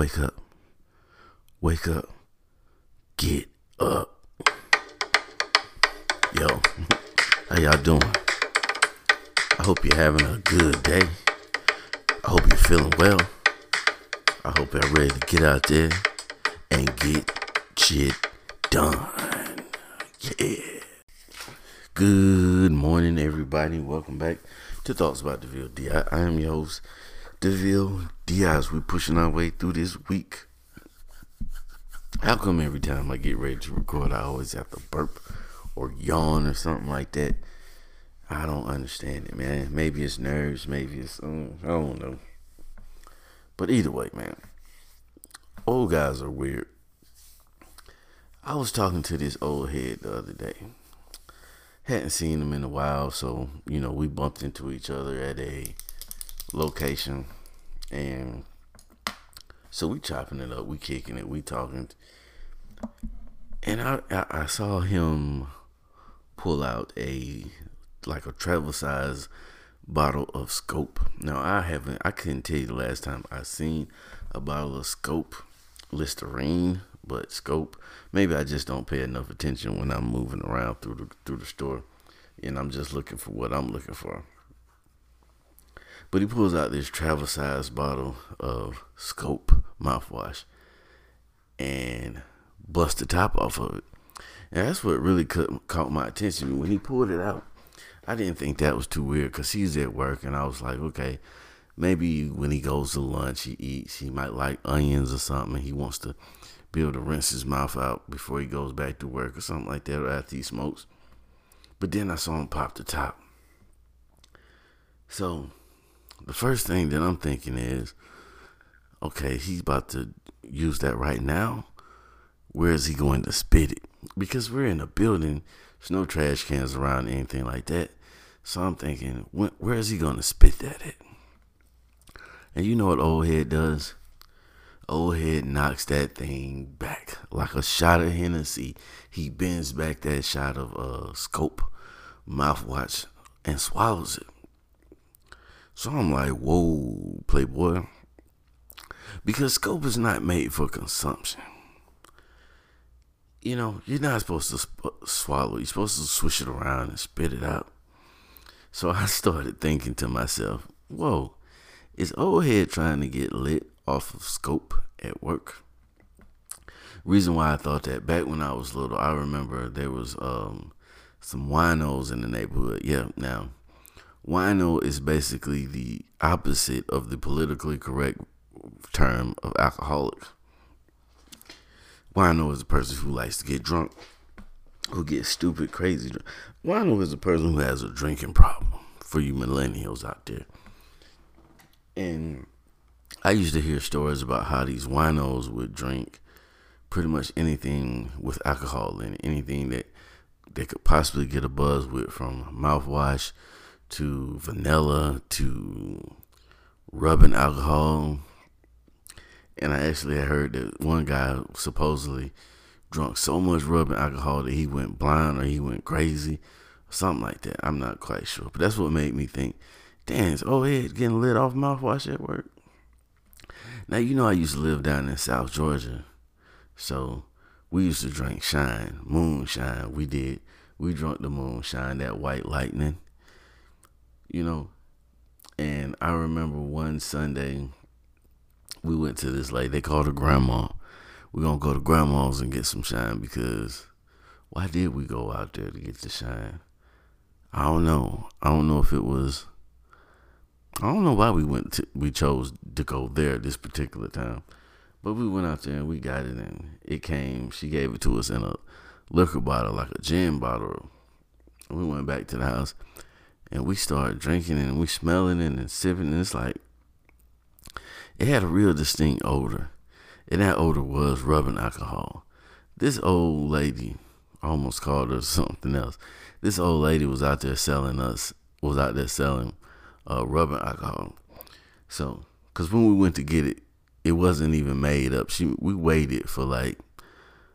Wake up. Wake up. Get up. Yo, how y'all doing? I hope you're having a good day. I hope you're feeling well. I hope you're ready to get out there and get shit done. Yeah. Good morning, everybody. Welcome back to Thoughts about DeVille D. I, I am your host, DeVille Diaz. We're pushing our way through this week. How come every time I get ready to record, I always have to burp or yawn or something like that? I don't understand it, man. Maybe it's nerves, maybe it's um, I don't know. But either way, man, old guys are weird. I was talking to this old head the other day hadn't seen him in a while, so you know we bumped into each other at a location, and so we chopping it up, we kicking it, we talking, and I I, I saw him pull out a like a travel size bottle of scope. Now I haven't I couldn't tell you the last time I seen a bottle of scope Listerine but scope. Maybe I just don't pay enough attention when I'm moving around through the through the store, and I'm just looking for what I'm looking for. But he pulls out this travel size bottle of scope mouthwash and busts the top off of it. And that's what really caught my attention when he pulled it out. I didn't think that was too weird because he's at work, and I was like, okay, maybe when he goes to lunch, he eats, he might like onions or something. he wants to be able to rinse his mouth out before he goes back to work or something like that, or after he smokes. But then I saw him pop the top. So the first thing that I'm thinking is, okay, he's about to use that right now. Where is he going to spit it? Because we're in a building, there's no trash cans around, anything like that. So I'm thinking, where is he going to spit that at? And you know what old head does? Old head knocks that thing back like a shot of Hennessy. He bends back that shot of uh, scope mouthwash and swallows it. So I'm like, whoa, Playboy. Because scope is not made for consumption. You know, you're not supposed to sp- swallow. You're supposed to swish it around and spit it out. So I started thinking to myself, whoa, is old head trying to get lit off of scope at work? Reason why I thought that back when I was little, I remember there was um, some winos in the neighborhood. Yeah, now wino is basically the opposite of the politically correct term of alcoholic. Wino is a person who likes to get drunk, who gets stupid, crazy. Wino is a person who has a drinking problem. For you millennials out there, and I used to hear stories about how these winos would drink pretty much anything with alcohol in it, anything that they could possibly get a buzz with, from mouthwash to vanilla to rubbing alcohol. And I actually heard that one guy supposedly drunk so much rubbing alcohol that he went blind or he went crazy, something like that. I'm not quite sure, but that's what made me think Damn, it's old head getting lit off mouthwash at work. Now you know I used to live down in South Georgia, so we used to drink shine, moonshine. We did. We drank the moonshine, that white lightning. You know, and I remember one Sunday we went to this lady. They called her grandma. We're gonna go to grandma's and get some shine because why did we go out there to get the shine? I don't know. I don't know if it was I don't know why we went to, we chose to go there at this particular time. But we went out there and we got it and it came, she gave it to us in a liquor bottle, like a gin bottle. We went back to the house and we started drinking and we smelling it and sipping and it's like it had a real distinct odor. And that odor was rubbing alcohol. This old lady almost called her something else. This old lady was out there selling us was out there selling uh, rubbing alcohol. So, cause when we went to get it, it wasn't even made up. She we waited for like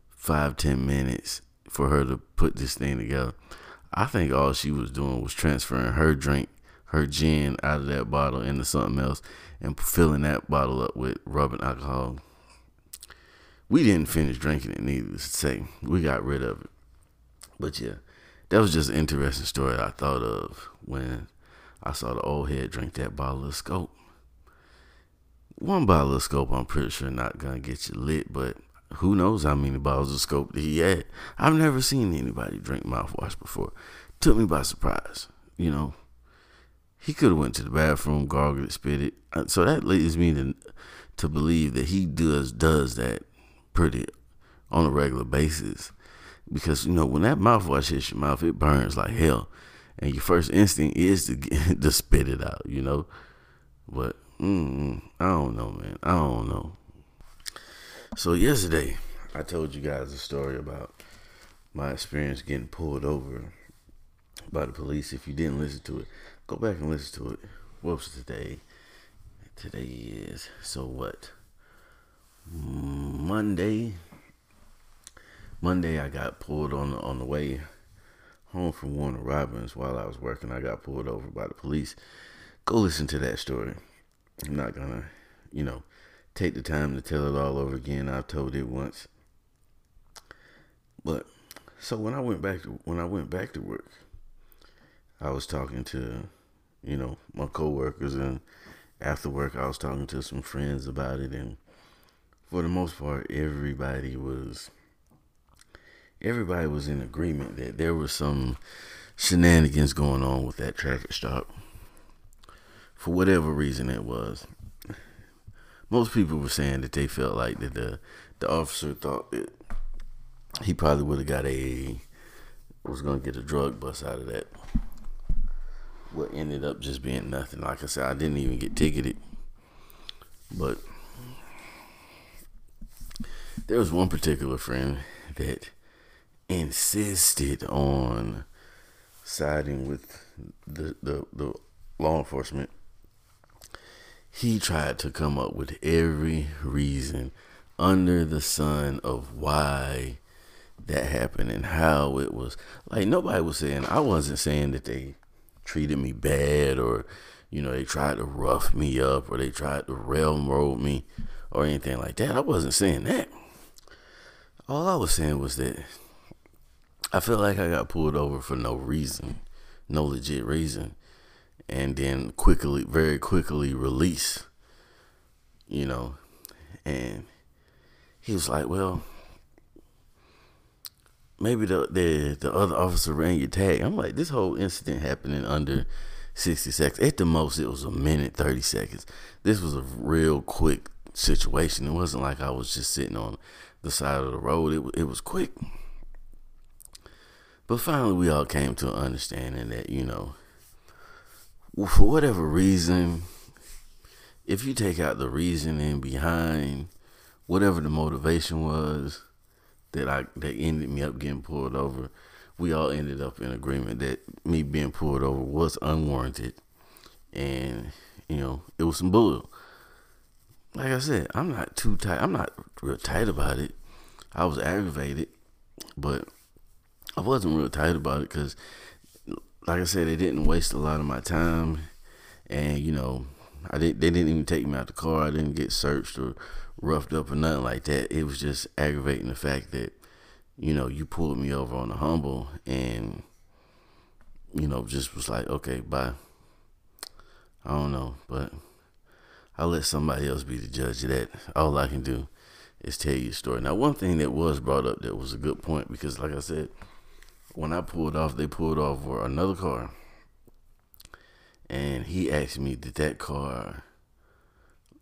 five ten minutes for her to put this thing together. I think all she was doing was transferring her drink, her gin out of that bottle into something else and filling that bottle up with rubbing alcohol. we didn't finish drinking it, needless to say. We got rid of it. But yeah, that was just an interesting story I thought of when I saw the old head drink that bottle of scope. One bottle of scope, I'm pretty sure not gonna get you lit, but who knows how many bottles of scope that he had. I've never seen anybody drink mouthwash before. Took me by surprise, you know. He could have went to the bathroom, gargled spit it. Uh, so that leads me to to believe that he does does that pretty on a regular basis. Because you know when that mouthwash hits your mouth, it burns like hell, and your first instinct is to get, to spit it out. You know, but mm, I don't know, man. I don't know. So yesterday, I told you guys a story about my experience getting pulled over by the police. If you didn't listen to it, go back and listen to it. Whoops, today? Today is so what? Monday. Monday, I got pulled on the, on the way home from Warner Robins while I was working. I got pulled over by the police. Go listen to that story. I'm not gonna, you know take the time to tell it all over again. I've told it once. But so when I went back to when I went back to work, I was talking to, you know, my coworkers and after work I was talking to some friends about it and for the most part everybody was everybody was in agreement that there was some shenanigans going on with that traffic stop. For whatever reason it was most people were saying that they felt like that the the officer thought that he probably would have got a was gonna get a drug bust out of that. What ended up just being nothing. Like I said, I didn't even get ticketed. But there was one particular friend that insisted on siding with the the, the law enforcement he tried to come up with every reason under the sun of why that happened and how it was. Like nobody was saying I wasn't saying that they treated me bad or you know they tried to rough me up or they tried to railroad me or anything like that. I wasn't saying that. All I was saying was that I felt like I got pulled over for no reason, no legit reason and then quickly, very quickly release, you know. And he was like, well, maybe the, the, the other officer ran your tag. I'm like, this whole incident happened in under 60 seconds. At the most, it was a minute, 30 seconds. This was a real quick situation. It wasn't like I was just sitting on the side of the road. It, it was quick. But finally, we all came to an understanding that, you know, for whatever reason, if you take out the reasoning behind whatever the motivation was that I that ended me up getting pulled over, we all ended up in agreement that me being pulled over was unwarranted, and you know it was some bull. Like I said, I'm not too tight. I'm not real tight about it. I was aggravated, but I wasn't real tight about it because like I said, they didn't waste a lot of my time, and you know, I did. They didn't even take me out the car. I didn't get searched or roughed up or nothing like that. It was just aggravating the fact that, you know, you pulled me over on the humble and, you know, just was like, okay, bye. I don't know, but I'll let somebody else be the judge of that. All I can do is tell you a story. Now, one thing that was brought up that was a good point because, like I said when I pulled off, they pulled off for another car. And he asked me, did that car,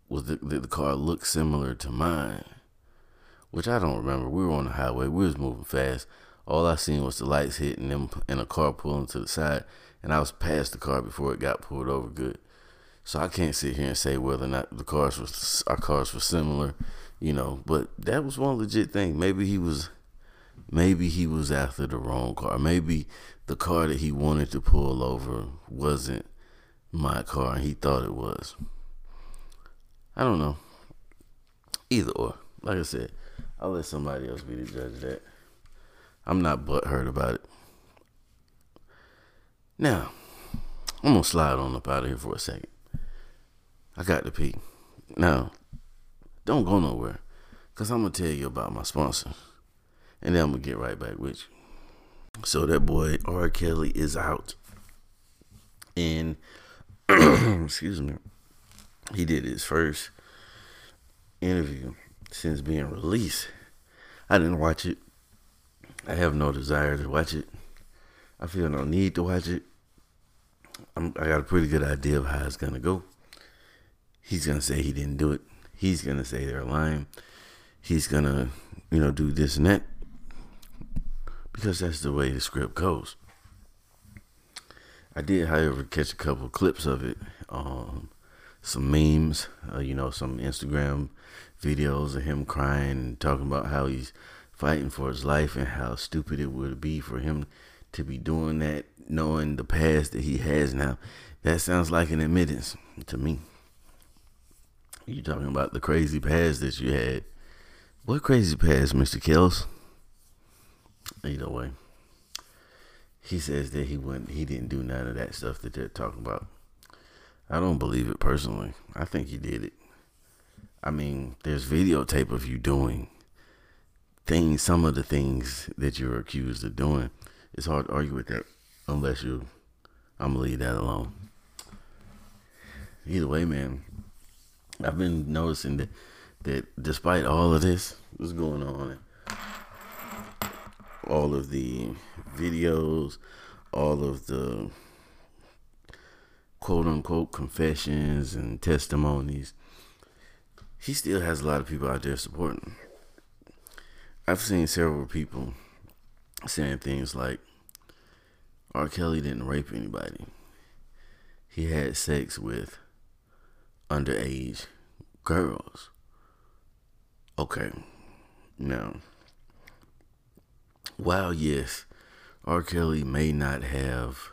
was the, did the car look similar to mine? Which I don't remember. We were on the highway. We was moving fast. All I seen was the lights hitting them and a car pulling to the side. And I was past the car before it got pulled over good. So I can't sit here and say whether or not the cars was our cars were similar, you know. But that was one legit thing. Maybe he was maybe he was after the wrong car. Maybe the car that he wanted to pull over wasn't my car and he thought it was. I don't know. Either or. Like I said, I'll let somebody else be the judge of that. I'm not butthurt about it. Now, I'm gonna slide on up out of here for a second. I got to pee. Now, don't go nowhere. Cause I'm gonna tell you about my sponsor, and then I'm gonna get right back with you. So that boy R. Kelly is out, and excuse me, he did his first interview since being released. I didn't watch it. I have no desire to watch it. I feel no need to watch it. I'm, I got a pretty good idea of how it's gonna go. He's gonna say he didn't do it. He's gonna say they're lying. He's gonna, you know, do this and that because that's the way the script goes. I did, however, catch a couple clips of it. Um, some memes, uh, you know, some Instagram videos of him crying and talking about how he's fighting for his life and how stupid it would be for him to be doing that, knowing the past that he has now. That sounds like an admittance to me. You talking about the crazy past that you had? What crazy past, Mr. Kells? Either way, he says that he wouldn't, he didn't do none of that stuff that they're talking about. I don't believe it personally. I think he did it. I mean, there's videotape of you doing things, some of the things that you're accused of doing. It's hard to argue with that unless you, I'm gonna leave that alone. Either way, man, I've been noticing that that despite all of this, what's going on, all of the videos, all of the quote unquote confessions and testimonies, he still has a lot of people out there supporting. him. I've seen several people saying things like R. Kelly didn't rape anybody. He had sex with underage girls. Okay. Now, while yes, R. Kelly may not have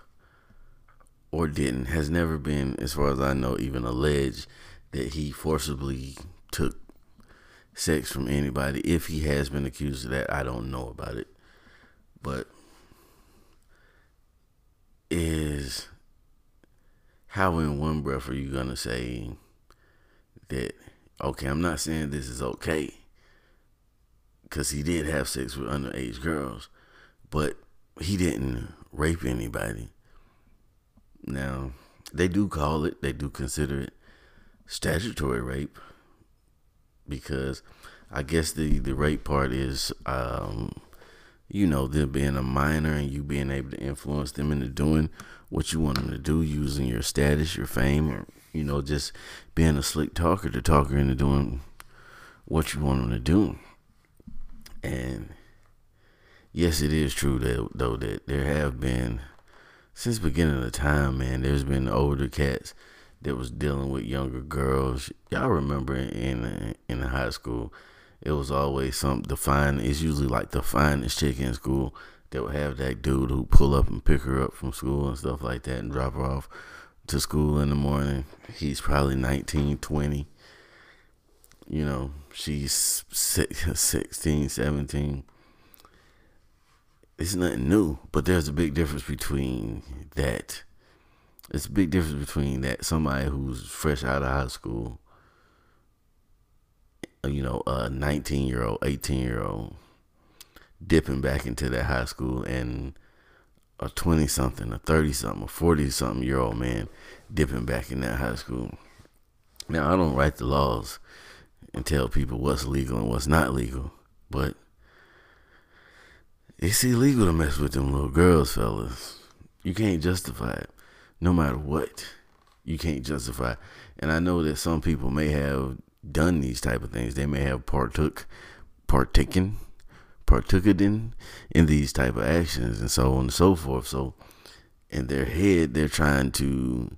or didn't, has never been, as far as I know, even alleged that he forcibly took sex from anybody. If he has been accused of that, I don't know about it. But is how in one breath are you gonna say that okay, I'm not saying this is okay because he did have sex with underage girls, but he didn't rape anybody. Now, they do call it, they do consider it statutory rape because I guess the, the rape part is, um, you know, them being a minor and you being able to influence them into doing what you want them to do using your status, your fame, or you know, just being a slick talker to talk her into doing what you want them to do. And yes, it is true that though that there have been since beginning of time, man. There's been older cats that was dealing with younger girls. Y'all remember in in high school, it was always some the fine. It's usually like the finest chick in school that would have that dude who pull up and pick her up from school and stuff like that and drop her off to school in the morning. He's probably 19, 20. You know, she's 16, 17. It's nothing new, but there's a big difference between that. It's a big difference between that somebody who's fresh out of high school, uh, you know, a 19 year old, 18 year old, dipping back into that high school and a 20 something, a 30 something, a 40 something year old man dipping back in that high school. Now, I don't write the laws and tell people what's legal and what's not legal, but it's illegal to mess with them little girls, fellas. You can't justify it, no matter what. You can't justify. It. And I know that some people may have done these type of things. They may have partook, partaken partaken in these type of actions and so on and so forth. So in their head, they're trying to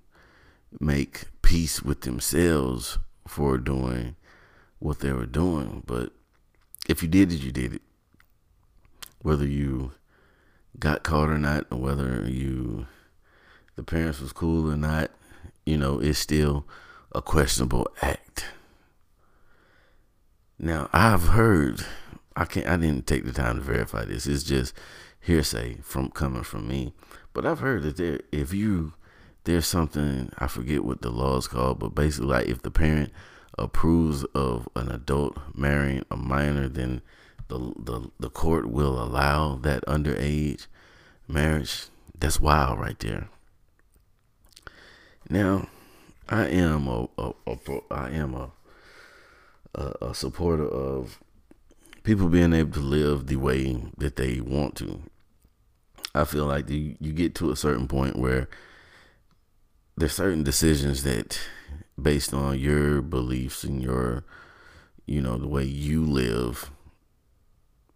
make peace with themselves for doing what they were doing. But if you did it, you did it. Whether you got caught or not, or whether you the parents was cool or not, you know, it's still a questionable act. Now I've heard I can't. I didn't take the time to verify this. It's just hearsay from coming from me. But I've heard that there, if you there's something I forget what the law is called, but basically like if the parent approves of an adult marrying a minor, then the the the court will allow that underage marriage. That's wild, right there. Now, I am a, a, a I am a, a a supporter of people being able to live the way that they want to. I feel like you, you get to a certain point where there's certain decisions that based on your beliefs and your you know the way you live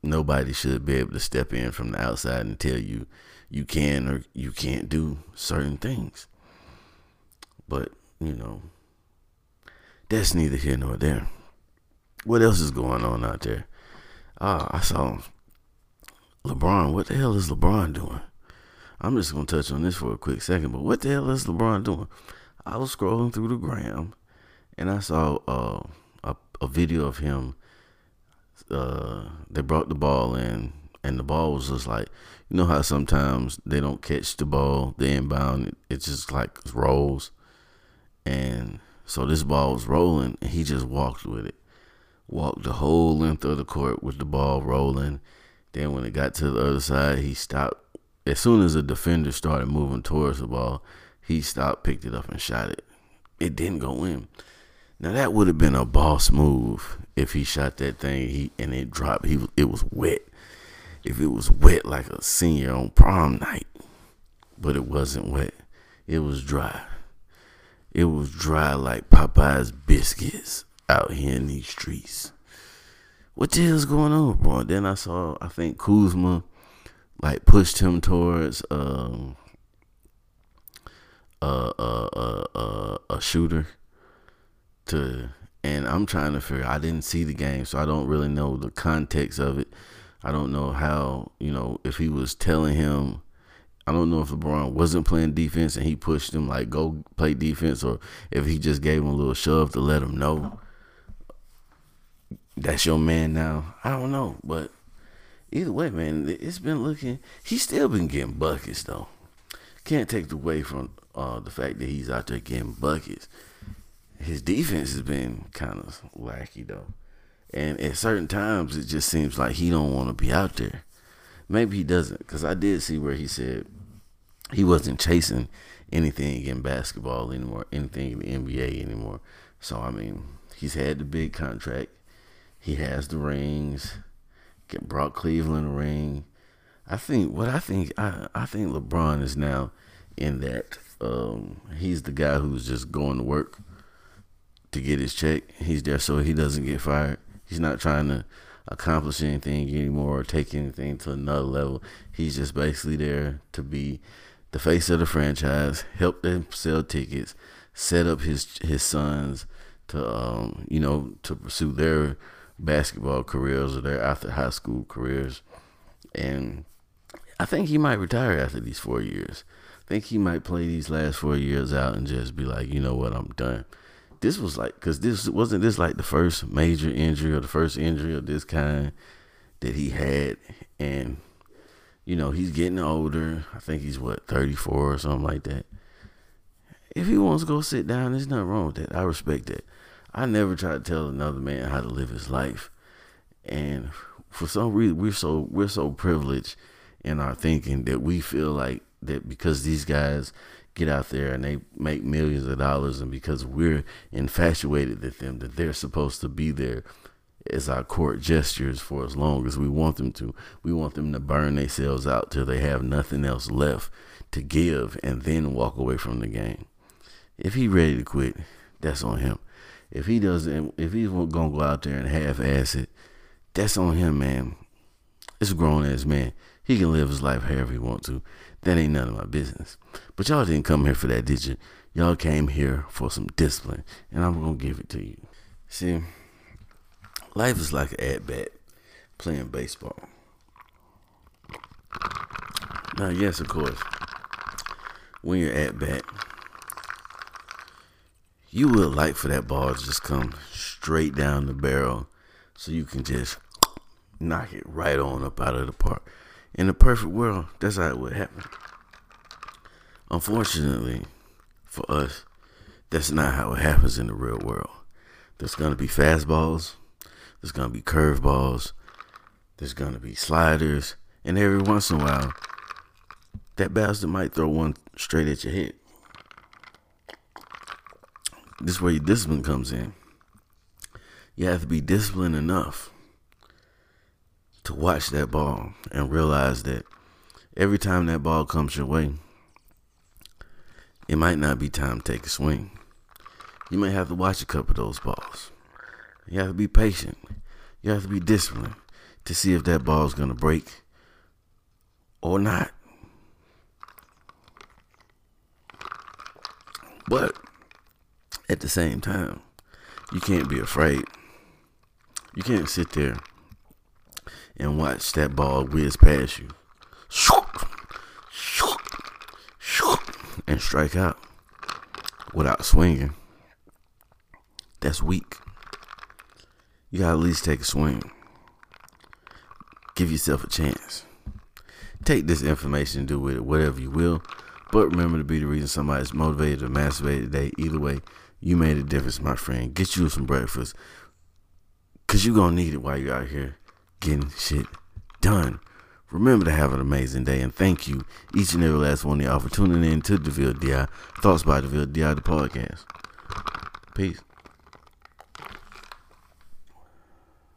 nobody should be able to step in from the outside and tell you you can or you can't do certain things. But you know that's neither here nor there. What else is going on out there? Ah i saw lebron. What the hell is lebron doing? I'm just gonna touch on this for a quick second but what the hell is lebron doing I was scrolling through the gram and I saw uh, a, a video of him. Uh, they brought the ball in, and the ball was just like, you know how sometimes they don't catch the ball, the inbound, it, just like rolls. And so this ball was rolling, and he just walked with it. Walked the whole length of the court with the ball rolling. Then when it got to the other side, he stopped. As soon as the defender started moving towards the ball, he stopped, picked it up, and shot it. It didn't go in. Now that would have been a boss move if he shot that thing he and it dropped. He it was wet. If it was wet like a senior on prom night, but it wasn't wet. It was dry. It was dry like Popeye's biscuits out here in these streets. What the hell's going on, bro? Then I saw I think Kuzma like pushed him towards um a a a, a shooter to and I'm trying to figure I didn't see the game so I don't really know the context of it. I don't know how, you know, if he was telling him I don't know if LeBron wasn't playing defense and he pushed him like go play defense or if he just gave him a little shove to let him know that's your man now. I don't know, but either way, man, it's been looking. He's still been getting buckets though. Can't take the away from uh, the fact that he's out there getting buckets. His defense has been kind of wacky though, and at certain times it just seems like he don't want to be out there. Maybe he doesn't, because I did see where he said he wasn't chasing anything in basketball anymore, anything in the NBA anymore. So I mean, he's had the big contract. He has the rings. Get brought Cleveland a ring. I think what I think I I think LeBron is now in that um, he's the guy who's just going to work to get his check. He's there so he doesn't get fired. He's not trying to accomplish anything anymore or take anything to another level. He's just basically there to be the face of the franchise, help them sell tickets, set up his his sons to um, you know to pursue their basketball careers or their after high school careers, and I think he might retire after these four years think he might play these last four years out and just be like, you know what, I'm done. This was like, cause this wasn't this like the first major injury or the first injury of this kind that he had, and you know he's getting older. I think he's what 34 or something like that. If he wants to go sit down, there's nothing wrong with that. I respect that. I never try to tell another man how to live his life, and for some reason we're so we're so privileged in our thinking that we feel like that because these guys get out there and they make millions of dollars and because we're infatuated with them that they're supposed to be there as our court gestures for as long as we want them to. We want them to burn themselves out till they have nothing else left to give and then walk away from the game. If he ready to quit, that's on him. If he doesn't, if he's gonna go out there and half-ass it, that's on him, man. It's a grown ass man. He can live his life however he wants to. That ain't none of my business. But y'all didn't come here for that, did you? Y'all came here for some discipline, and I'm gonna give it to you. See, life is like an at bat playing baseball. Now, yes, of course, when you're at bat, you would like for that ball to just come straight down the barrel so you can just knock it right on up out of the park. In the perfect world, that's how it would happen. Unfortunately, for us, that's not how it happens in the real world. There's gonna be fastballs. There's gonna be curveballs. There's gonna be sliders, and every once in a while, that bastard might throw one straight at your head. This is where your discipline comes in. You have to be disciplined enough to watch that ball and realize that every time that ball comes your way, it might not be time to take a swing. You may have to watch a couple of those balls. You have to be patient. You have to be disciplined to see if that ball is going to break or not. But at the same time, you can't be afraid. You can't sit there and watch that ball whiz past you and strike out without swinging. That's weak. You gotta at least take a swing. Give yourself a chance. Take this information and do with it whatever you will. But remember to be the reason somebody's motivated or masturbate today. Either way, you made a difference, my friend. Get you some breakfast. Cause you're gonna need it while you're out here getting shit done. Remember to have an amazing day and thank you, each and every last one of y'all, for tuning in to DeVille DI, Thoughts by DeVille DI, the podcast. Peace.